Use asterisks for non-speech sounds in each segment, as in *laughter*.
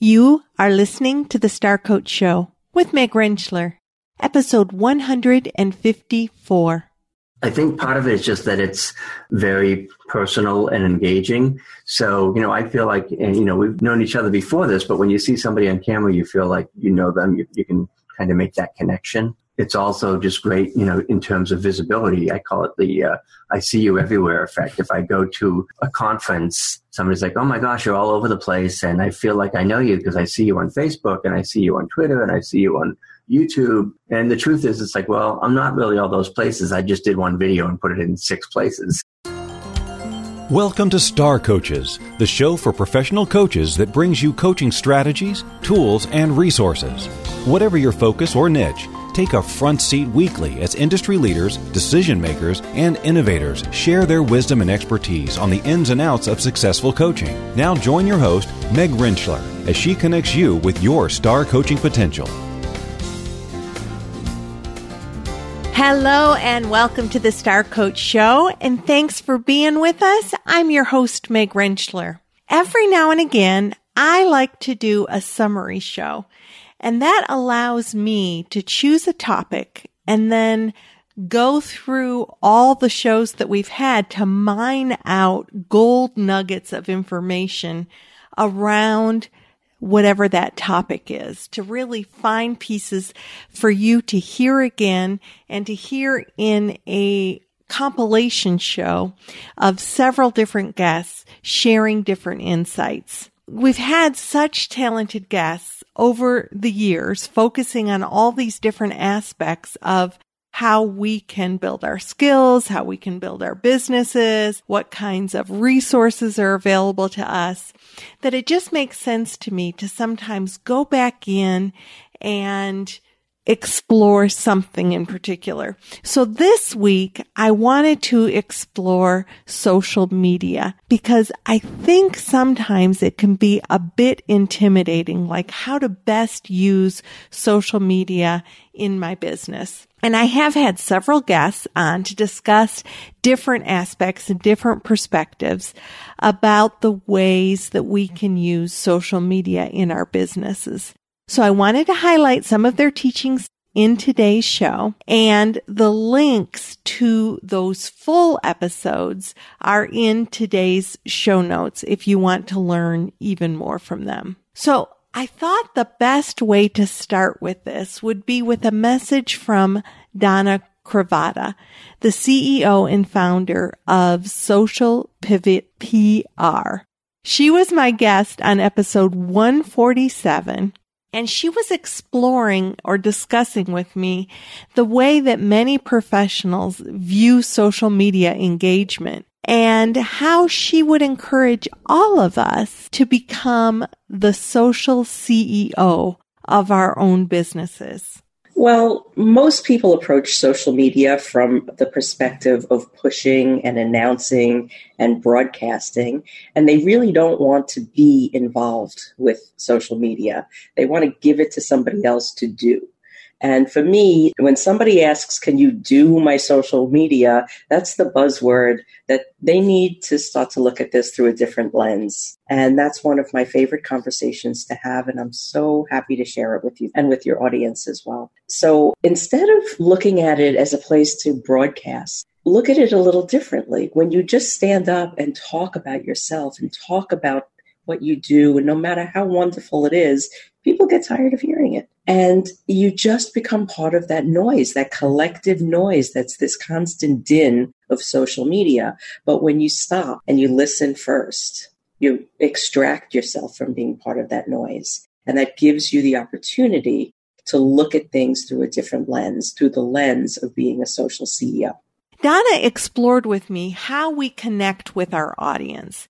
You are listening to the Star Coach Show with Meg Rentschler, episode 154. I think part of it is just that it's very personal and engaging. So, you know, I feel like, and you know, we've known each other before this, but when you see somebody on camera, you feel like you know them, you, you can kind of make that connection. It's also just great, you know, in terms of visibility. I call it the uh, I see you everywhere effect. If I go to a conference, somebody's like, oh my gosh, you're all over the place. And I feel like I know you because I see you on Facebook and I see you on Twitter and I see you on YouTube. And the truth is, it's like, well, I'm not really all those places. I just did one video and put it in six places. Welcome to Star Coaches, the show for professional coaches that brings you coaching strategies, tools, and resources. Whatever your focus or niche, take a front seat weekly as industry leaders, decision makers, and innovators share their wisdom and expertise on the ins and outs of successful coaching. Now join your host, Meg Rentschler, as she connects you with your star coaching potential. Hello and welcome to the Star Coach Show, and thanks for being with us. I'm your host, Meg Rentschler. Every now and again, I like to do a summary show, and that allows me to choose a topic and then go through all the shows that we've had to mine out gold nuggets of information around whatever that topic is, to really find pieces for you to hear again and to hear in a compilation show of several different guests sharing different insights. We've had such talented guests over the years focusing on all these different aspects of how we can build our skills, how we can build our businesses, what kinds of resources are available to us, that it just makes sense to me to sometimes go back in and explore something in particular. So this week, I wanted to explore social media because I think sometimes it can be a bit intimidating, like how to best use social media in my business. And I have had several guests on to discuss different aspects and different perspectives about the ways that we can use social media in our businesses. So I wanted to highlight some of their teachings in today's show and the links to those full episodes are in today's show notes if you want to learn even more from them. So I thought the best way to start with this would be with a message from Donna Cravotta, the CEO and founder of Social Pivot PR. She was my guest on episode 147 and she was exploring or discussing with me the way that many professionals view social media engagement and how she would encourage all of us to become the social CEO of our own businesses. Well, most people approach social media from the perspective of pushing and announcing and broadcasting, and they really don't want to be involved with social media. They want to give it to somebody else to do. And for me, when somebody asks, Can you do my social media? That's the buzzword that they need to start to look at this through a different lens. And that's one of my favorite conversations to have. And I'm so happy to share it with you and with your audience as well. So instead of looking at it as a place to broadcast, look at it a little differently. When you just stand up and talk about yourself and talk about what you do, and no matter how wonderful it is, people get tired of hearing it. And you just become part of that noise, that collective noise that's this constant din of social media. But when you stop and you listen first, you extract yourself from being part of that noise. And that gives you the opportunity to look at things through a different lens, through the lens of being a social CEO. Donna explored with me how we connect with our audience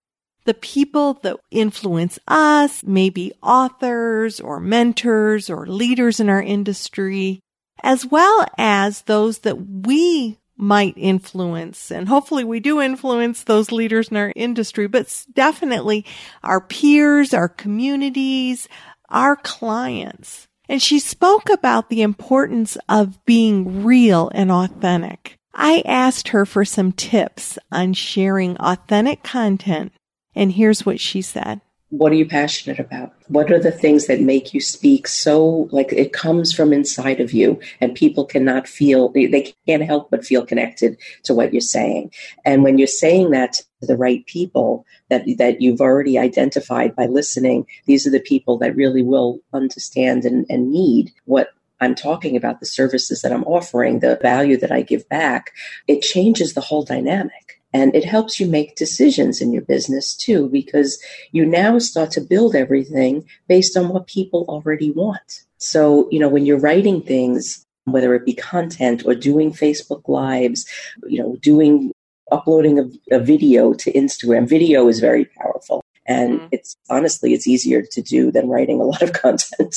the people that influence us, maybe authors or mentors or leaders in our industry, as well as those that we might influence. And hopefully we do influence those leaders in our industry, but definitely our peers, our communities, our clients. And she spoke about the importance of being real and authentic. I asked her for some tips on sharing authentic content and here's what she said. what are you passionate about? What are the things that make you speak so like it comes from inside of you and people cannot feel, they can't help but feel connected to what you're saying. And when you're saying that to the right people that, that you've already identified by listening, these are the people that really will understand and, and need what I'm talking about, the services that I'm offering, the value that I give back. It changes the whole dynamic. And it helps you make decisions in your business too, because you now start to build everything based on what people already want. So, you know, when you're writing things, whether it be content or doing Facebook Lives, you know, doing uploading a, a video to Instagram, video is very powerful. And mm-hmm. it's honestly, it's easier to do than writing a lot of *laughs* content.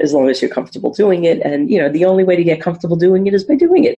as long as you're comfortable doing it. And, you know, the only way to get comfortable doing it is by doing it.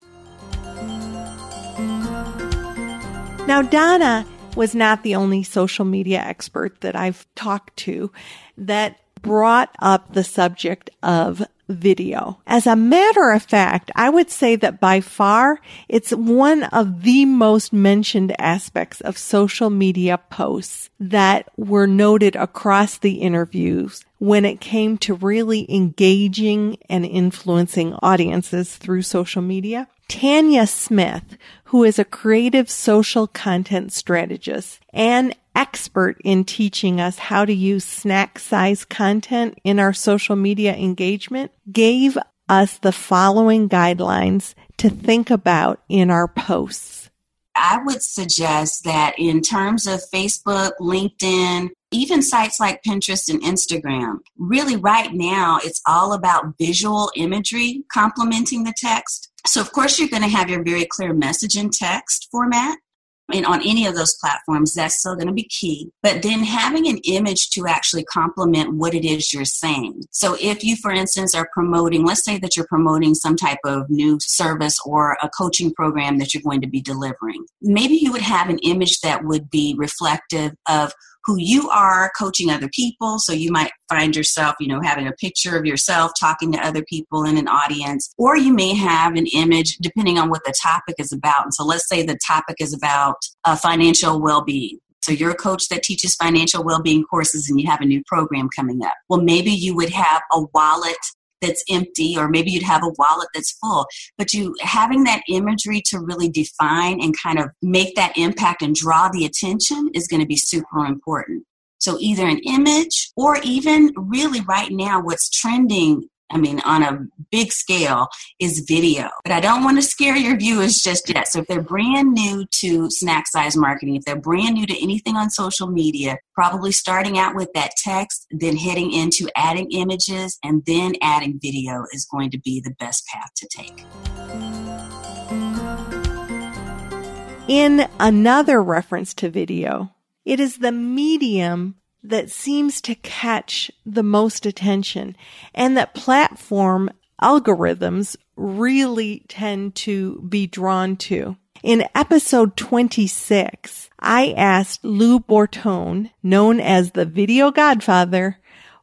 Now, Donna was not the only social media expert that I've talked to that brought up the subject of video. As a matter of fact, I would say that by far it's one of the most mentioned aspects of social media posts that were noted across the interviews when it came to really engaging and influencing audiences through social media. Tanya Smith, who is a creative social content strategist and expert in teaching us how to use snack size content in our social media engagement, gave us the following guidelines to think about in our posts. I would suggest that in terms of Facebook, LinkedIn, even sites like Pinterest and Instagram, really right now it's all about visual imagery complementing the text. So, of course, you're going to have your very clear message in text format. And on any of those platforms, that's still going to be key. But then having an image to actually complement what it is you're saying. So if you, for instance, are promoting, let's say that you're promoting some type of new service or a coaching program that you're going to be delivering, maybe you would have an image that would be reflective of who you are coaching other people. So you might find yourself, you know, having a picture of yourself talking to other people in an audience, or you may have an image depending on what the topic is about. And so let's say the topic is about uh, financial well being. So you're a coach that teaches financial well-being courses and you have a new program coming up. Well, maybe you would have a wallet that's empty or maybe you'd have a wallet that's full. But you having that imagery to really define and kind of make that impact and draw the attention is going to be super important. So either an image or even really right now what's trending I mean, on a big scale, is video. But I don't want to scare your viewers just yet. So if they're brand new to snack size marketing, if they're brand new to anything on social media, probably starting out with that text, then heading into adding images, and then adding video is going to be the best path to take. In another reference to video, it is the medium that seems to catch the most attention and that platform algorithms really tend to be drawn to. In episode 26, I asked Lou Bortone, known as the video godfather,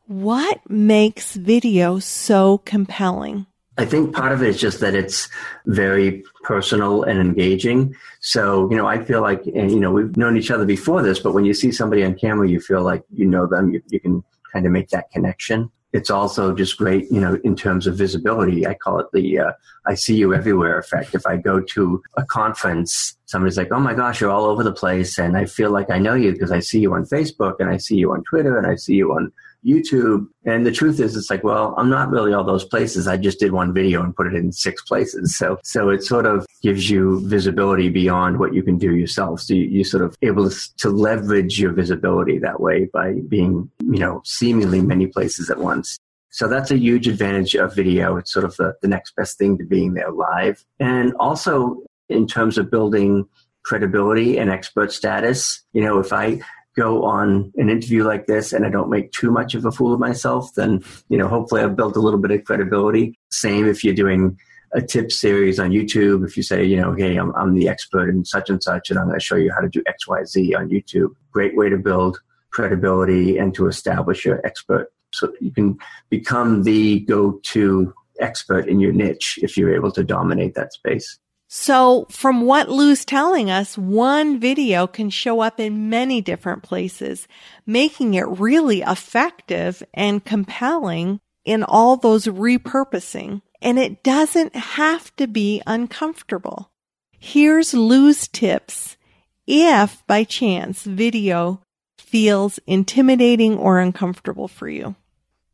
what makes video so compelling? I think part of it is just that it's very personal and engaging. So, you know, I feel like, and, you know, we've known each other before this, but when you see somebody on camera, you feel like you know them. You, you can kind of make that connection. It's also just great, you know, in terms of visibility. I call it the uh, I see you everywhere effect. If I go to a conference, somebody's like, oh my gosh, you're all over the place. And I feel like I know you because I see you on Facebook and I see you on Twitter and I see you on YouTube. And the truth is, it's like, well, I'm not really all those places. I just did one video and put it in six places. So, so it sort of gives you visibility beyond what you can do yourself. So you, you sort of able to, to leverage your visibility that way by being, you know, seemingly many places at once. So that's a huge advantage of video. It's sort of the, the next best thing to being there live. And also in terms of building credibility and expert status, you know, if I go on an interview like this and I don't make too much of a fool of myself, then, you know, hopefully I've built a little bit of credibility. Same if you're doing a tip series on YouTube. If you say, you know, hey, I'm, I'm the expert in such and such, and I'm going to show you how to do X, Y, Z on YouTube. Great way to build credibility and to establish your expert. So you can become the go-to expert in your niche if you're able to dominate that space. So from what Lou's telling us, one video can show up in many different places, making it really effective and compelling in all those repurposing. And it doesn't have to be uncomfortable. Here's Lou's tips if by chance video feels intimidating or uncomfortable for you.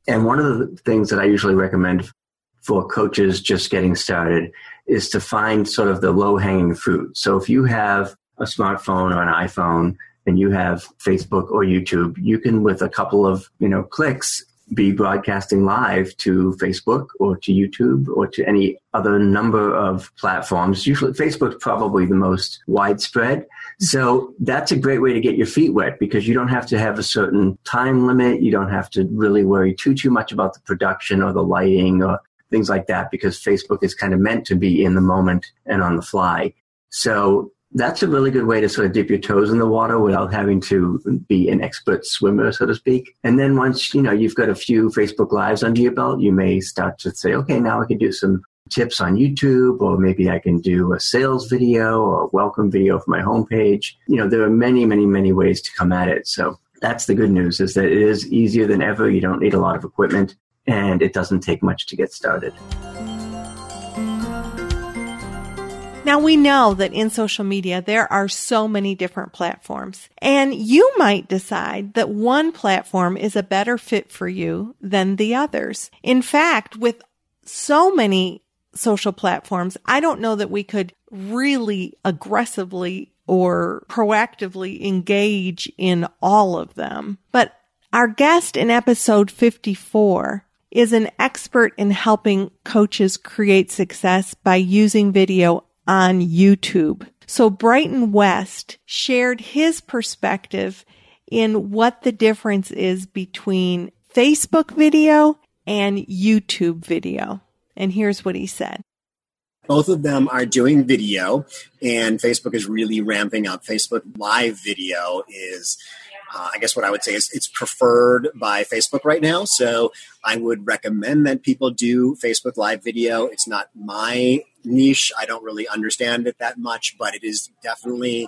And one of the things that I usually recommend for coaches just getting started is to find sort of the low hanging fruit. So if you have a smartphone or an iPhone and you have Facebook or YouTube, you can with a couple of, you know, clicks be broadcasting live to Facebook or to YouTube or to any other number of platforms. Usually Facebook's probably the most widespread. So that's a great way to get your feet wet because you don't have to have a certain time limit. You don't have to really worry too, too much about the production or the lighting or things like that because Facebook is kind of meant to be in the moment and on the fly. So that's a really good way to sort of dip your toes in the water without having to be an expert swimmer, so to speak. And then once, you know, you've got a few Facebook lives under your belt, you may start to say, okay, now I can do some tips on YouTube, or maybe I can do a sales video or a welcome video for my homepage. You know, there are many, many, many ways to come at it. So that's the good news is that it is easier than ever. You don't need a lot of equipment and it doesn't take much to get started. Now we know that in social media there are so many different platforms and you might decide that one platform is a better fit for you than the others. In fact, with so many social platforms, I don't know that we could really aggressively or proactively engage in all of them. But our guest in episode 54 is an expert in helping coaches create success by using video on YouTube. So Brighton West shared his perspective in what the difference is between Facebook video and YouTube video. And here's what he said. Both of them are doing video, and Facebook is really ramping up. Facebook Live video is uh, I guess what I would say is it's preferred by Facebook right now. So I would recommend that people do Facebook Live video. It's not my niche. I don't really understand it that much, but it is definitely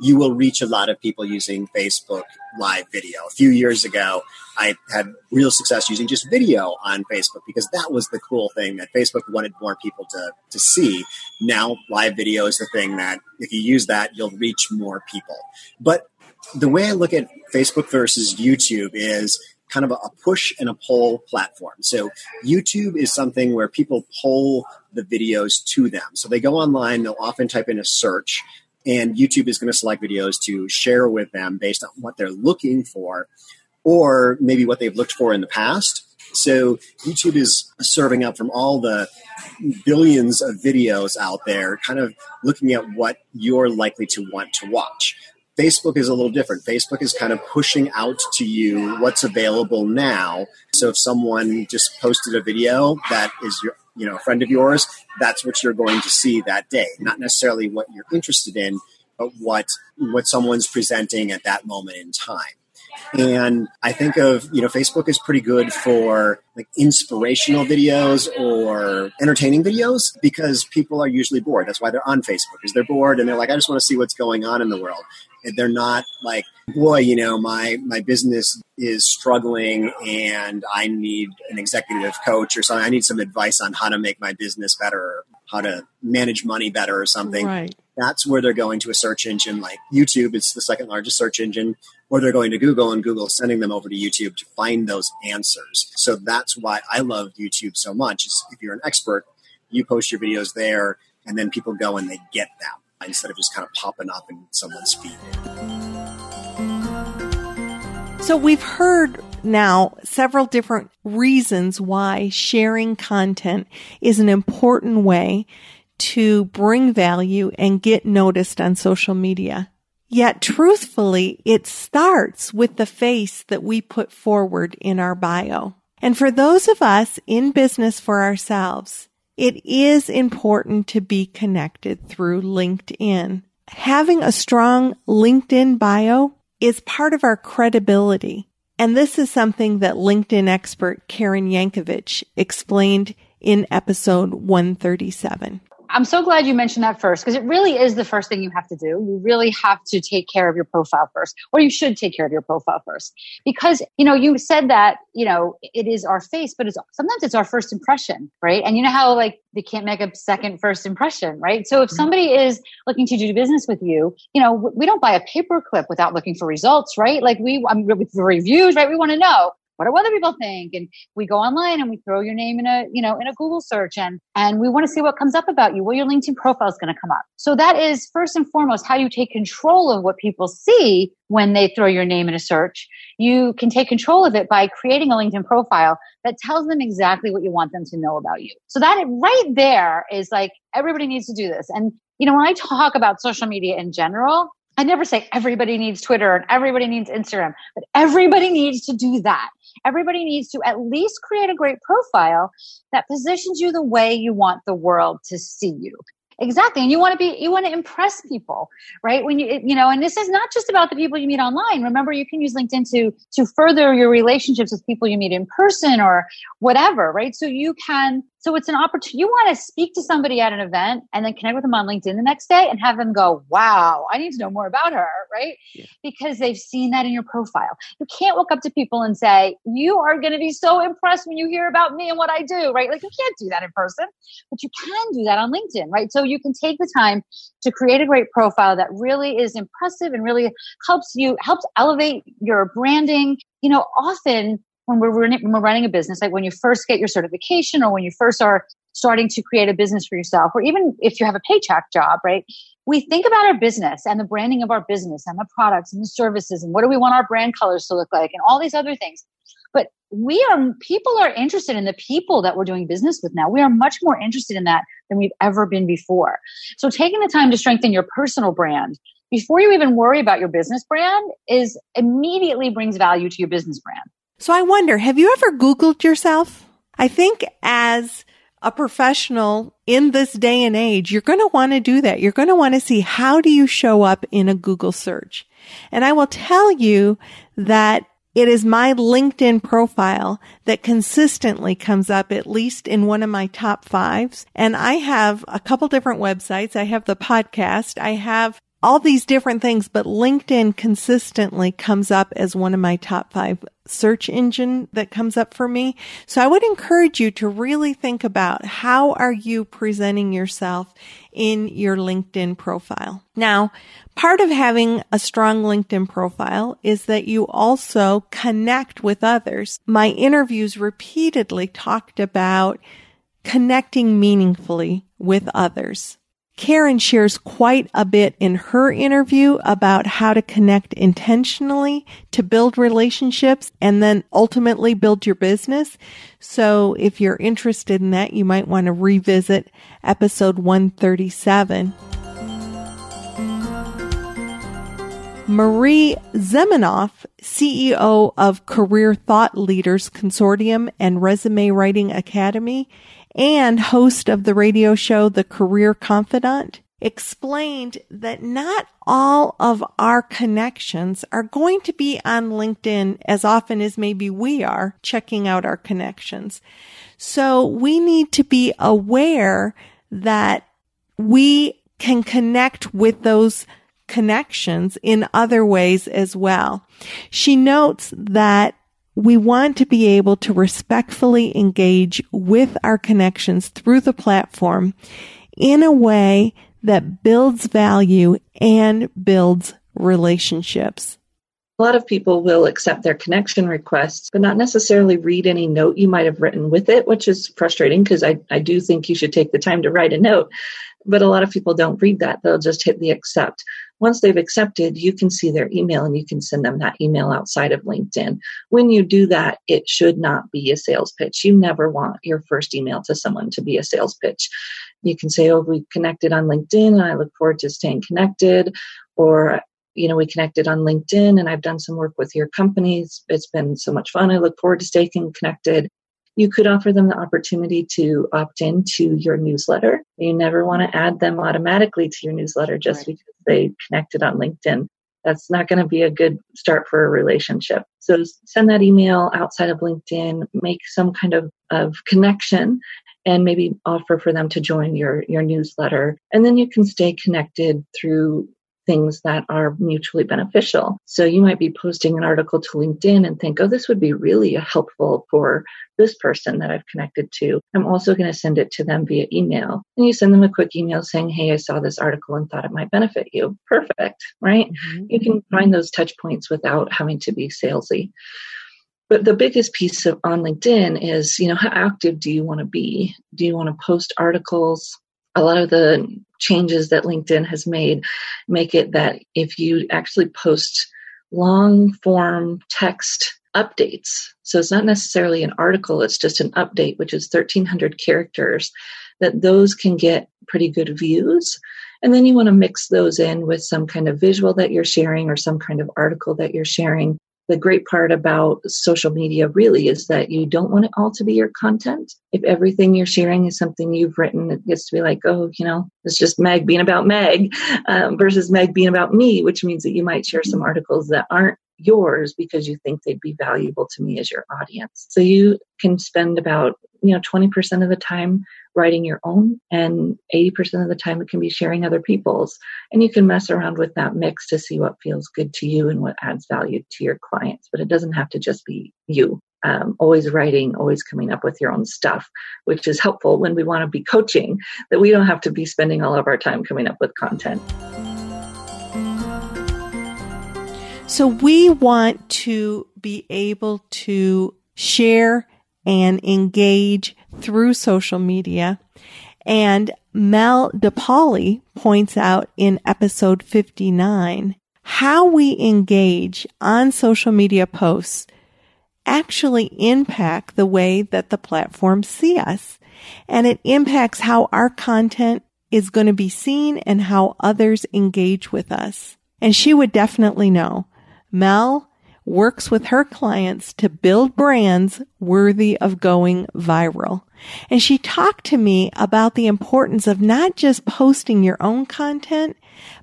you will reach a lot of people using Facebook live video. A few years ago, I had real success using just video on Facebook because that was the cool thing that Facebook wanted more people to, to see. Now, live video is the thing that if you use that, you'll reach more people. But the way I look at Facebook versus YouTube is kind of a push and a pull platform. So YouTube is something where people pull the videos to them. So they go online, they'll often type in a search, and YouTube is going to select videos to share with them based on what they're looking for or maybe what they've looked for in the past. So YouTube is serving up from all the billions of videos out there, kind of looking at what you're likely to want to watch. Facebook is a little different. Facebook is kind of pushing out to you what's available now. So if someone just posted a video that is your you know a friend of yours, that's what you're going to see that day. Not necessarily what you're interested in, but what what someone's presenting at that moment in time. And I think of, you know, Facebook is pretty good for like inspirational videos or entertaining videos because people are usually bored. That's why they're on Facebook is they're bored and they're like, I just want to see what's going on in the world. They're not like, boy, you know, my, my business is struggling and I need an executive coach or something. I need some advice on how to make my business better, how to manage money better or something. Right. That's where they're going to a search engine like YouTube. It's the second largest search engine or they're going to Google and Google sending them over to YouTube to find those answers. So that's why I love YouTube so much. Is if you're an expert, you post your videos there, and then people go and they get them instead of just kind of popping up in someone's feed. So we've heard now several different reasons why sharing content is an important way to bring value and get noticed on social media. Yet truthfully, it starts with the face that we put forward in our bio. And for those of us in business for ourselves, it is important to be connected through LinkedIn. Having a strong LinkedIn bio is part of our credibility. And this is something that LinkedIn expert Karen Yankovich explained in episode 137. I'm so glad you mentioned that first because it really is the first thing you have to do. You really have to take care of your profile first, or you should take care of your profile first. Because, you know, you said that, you know, it is our face, but it's sometimes it's our first impression, right? And you know how like they can't make a second first impression, right? So if mm-hmm. somebody is looking to do business with you, you know, we don't buy a paperclip without looking for results, right? Like we, I mean, with the reviews, right? We want to know what do other people think? And we go online and we throw your name in a you know in a google search and and we want to see what comes up about you well your linkedin profile is going to come up. So that is first and foremost how you take control of what people see when they throw your name in a search. You can take control of it by creating a linkedin profile that tells them exactly what you want them to know about you. So that right there is like everybody needs to do this. And you know when i talk about social media in general I never say everybody needs Twitter and everybody needs Instagram, but everybody needs to do that. Everybody needs to at least create a great profile that positions you the way you want the world to see you. Exactly. And you want to be, you want to impress people, right? When you, you know, and this is not just about the people you meet online. Remember, you can use LinkedIn to, to further your relationships with people you meet in person or whatever, right? So you can so it's an opportunity. You want to speak to somebody at an event and then connect with them on LinkedIn the next day and have them go, wow, I need to know more about her, right? Yeah. Because they've seen that in your profile. You can't look up to people and say, you are going to be so impressed when you hear about me and what I do, right? Like you can't do that in person, but you can do that on LinkedIn, right? So you can take the time to create a great profile that really is impressive and really helps you, helps elevate your branding. You know, often when we're, running, when we're running a business, like when you first get your certification or when you first are starting to create a business for yourself, or even if you have a paycheck job, right? We think about our business and the branding of our business and the products and the services and what do we want our brand colors to look like and all these other things. But we are, people are interested in the people that we're doing business with now. We are much more interested in that than we've ever been before. So taking the time to strengthen your personal brand before you even worry about your business brand is immediately brings value to your business brand. So I wonder, have you ever Googled yourself? I think as a professional in this day and age, you're going to want to do that. You're going to want to see how do you show up in a Google search. And I will tell you that it is my LinkedIn profile that consistently comes up at least in one of my top fives. And I have a couple different websites. I have the podcast. I have all these different things, but LinkedIn consistently comes up as one of my top five search engine that comes up for me. So I would encourage you to really think about how are you presenting yourself in your LinkedIn profile. Now, part of having a strong LinkedIn profile is that you also connect with others. My interviews repeatedly talked about connecting meaningfully with others. Karen shares quite a bit in her interview about how to connect intentionally to build relationships and then ultimately build your business. So if you're interested in that, you might want to revisit episode 137. Marie Zimenoff, CEO of Career Thought Leaders Consortium and Resume Writing Academy, and host of the radio show The Career Confidant, explained that not all of our connections are going to be on LinkedIn as often as maybe we are checking out our connections. So we need to be aware that we can connect with those connections in other ways as well. She notes that we want to be able to respectfully engage with our connections through the platform in a way that builds value and builds relationships. A lot of people will accept their connection requests, but not necessarily read any note you might have written with it, which is frustrating because I, I do think you should take the time to write a note. But a lot of people don't read that. They'll just hit the accept once they've accepted, you can see their email and you can send them that email outside of LinkedIn. When you do that, it should not be a sales pitch. You never want your first email to someone to be a sales pitch. You can say, Oh, we connected on LinkedIn and I look forward to staying connected. Or, you know, we connected on LinkedIn and I've done some work with your companies. It's been so much fun. I look forward to staying connected you could offer them the opportunity to opt into your newsletter. You never want to add them automatically to your newsletter just right. because they connected on LinkedIn. That's not going to be a good start for a relationship. So send that email outside of LinkedIn, make some kind of, of connection and maybe offer for them to join your your newsletter and then you can stay connected through things that are mutually beneficial. So you might be posting an article to LinkedIn and think, oh, this would be really helpful for this person that I've connected to. I'm also going to send it to them via email. And you send them a quick email saying, hey, I saw this article and thought it might benefit you. Perfect, right? Mm-hmm. You can find those touch points without having to be salesy. But the biggest piece of on LinkedIn is, you know, how active do you want to be? Do you want to post articles? A lot of the changes that LinkedIn has made make it that if you actually post long form text updates, so it's not necessarily an article, it's just an update, which is 1300 characters, that those can get pretty good views. And then you want to mix those in with some kind of visual that you're sharing or some kind of article that you're sharing the great part about social media really is that you don't want it all to be your content. If everything you're sharing is something you've written, it gets to be like, oh, you know, it's just Meg being about Meg um, versus Meg being about me, which means that you might share some articles that aren't yours because you think they'd be valuable to me as your audience. So you can spend about, you know, 20% of the time writing your own and 80% of the time it can be sharing other people's. And you can mess around with that mix to see what feels good to you and what adds value to your clients. But it doesn't have to just be you. Um, always writing always coming up with your own stuff which is helpful when we want to be coaching that we don't have to be spending all of our time coming up with content so we want to be able to share and engage through social media. And Mel DePauli points out in episode 59 how we engage on social media posts actually impact the way that the platforms see us. And it impacts how our content is going to be seen and how others engage with us. And she would definitely know. Mel works with her clients to build brands worthy of going viral. And she talked to me about the importance of not just posting your own content,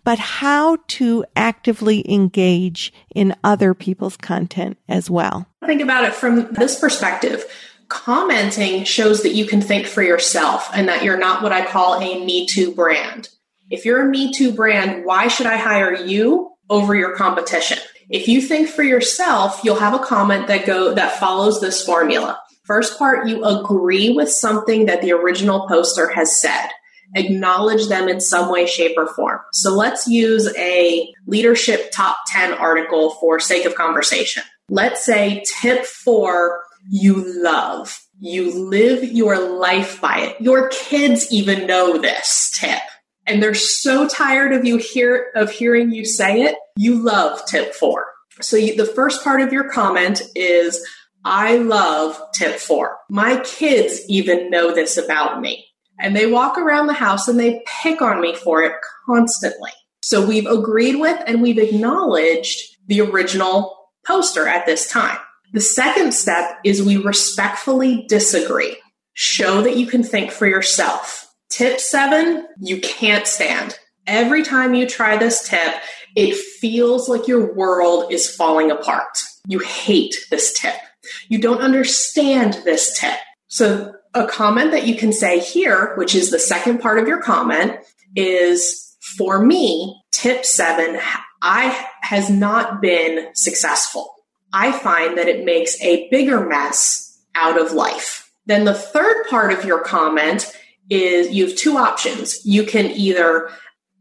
but how to actively engage in other people's content as well. Think about it from this perspective. Commenting shows that you can think for yourself and that you're not what I call a Me Too brand. If you're a Me Too brand, why should I hire you over your competition? If you think for yourself, you'll have a comment that go that follows this formula. First part, you agree with something that the original poster has said. Acknowledge them in some way, shape, or form. So let's use a leadership top 10 article for sake of conversation. Let's say tip four, you love. You live your life by it. Your kids even know this tip and they're so tired of you hear of hearing you say it you love tip four. So you, the first part of your comment is i love tip four. My kids even know this about me. And they walk around the house and they pick on me for it constantly. So we've agreed with and we've acknowledged the original poster at this time. The second step is we respectfully disagree. Show that you can think for yourself Tip seven, you can't stand. Every time you try this tip, it feels like your world is falling apart. You hate this tip. You don't understand this tip. So, a comment that you can say here, which is the second part of your comment, is for me, tip seven, I has not been successful. I find that it makes a bigger mess out of life. Then the third part of your comment is you have two options. You can either,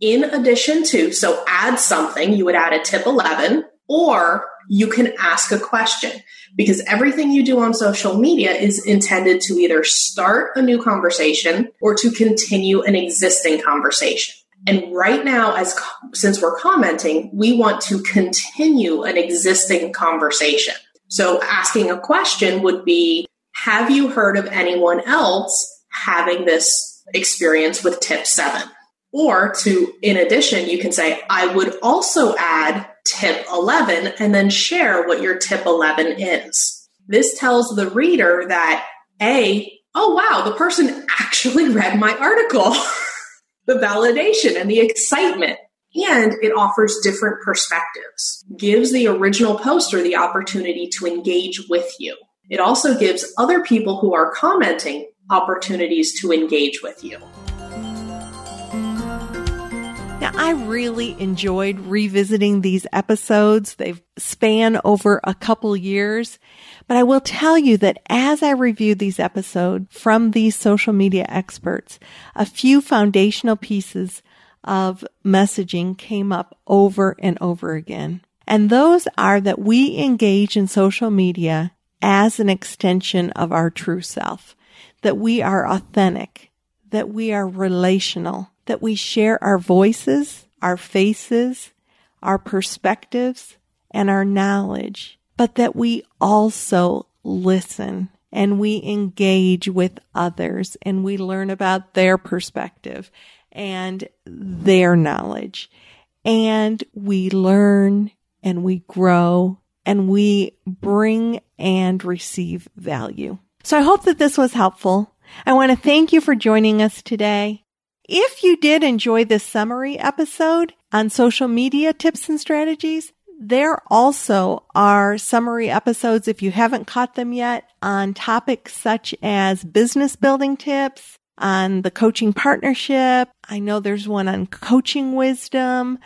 in addition to, so add something, you would add a tip 11, or you can ask a question because everything you do on social media is intended to either start a new conversation or to continue an existing conversation. And right now, as since we're commenting, we want to continue an existing conversation. So asking a question would be, have you heard of anyone else having this experience with tip seven. Or to, in addition, you can say, I would also add tip 11 and then share what your tip 11 is. This tells the reader that A, oh wow, the person actually *laughs* read my article. *laughs* the validation and the excitement. And it offers different perspectives, gives the original poster the opportunity to engage with you. It also gives other people who are commenting opportunities to engage with you. Now, I really enjoyed revisiting these episodes. They've spanned over a couple years, but I will tell you that as I reviewed these episodes from these social media experts, a few foundational pieces of messaging came up over and over again. And those are that we engage in social media as an extension of our true self, that we are authentic, that we are relational, that we share our voices, our faces, our perspectives, and our knowledge, but that we also listen and we engage with others and we learn about their perspective and their knowledge. And we learn and we grow and we bring and receive value. So I hope that this was helpful. I want to thank you for joining us today. If you did enjoy this summary episode on social media tips and strategies, there also are summary episodes, if you haven't caught them yet, on topics such as business building tips, on the coaching partnership. I know there's one on coaching wisdom,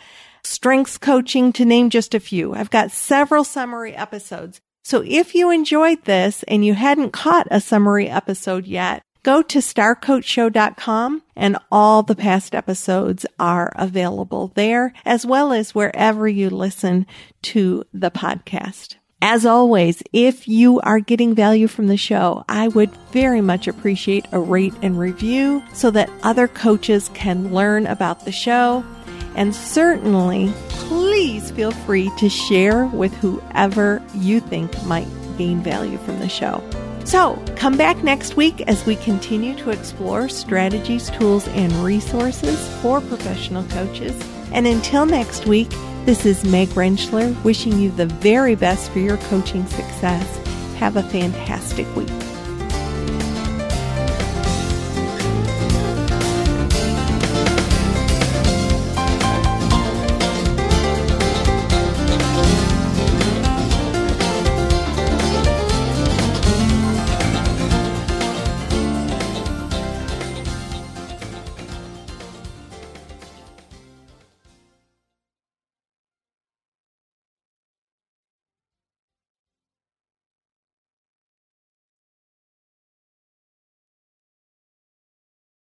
strengths coaching, to name just a few. I've got several summary episodes. So if you enjoyed this and you hadn't caught a summary episode yet, go to starcoachshow.com and all the past episodes are available there as well as wherever you listen to the podcast. As always, if you are getting value from the show, I would very much appreciate a rate and review so that other coaches can learn about the show. And certainly, please feel free to share with whoever you think might gain value from the show. So, come back next week as we continue to explore strategies, tools, and resources for professional coaches. And until next week, this is Meg Rentschler wishing you the very best for your coaching success. Have a fantastic week.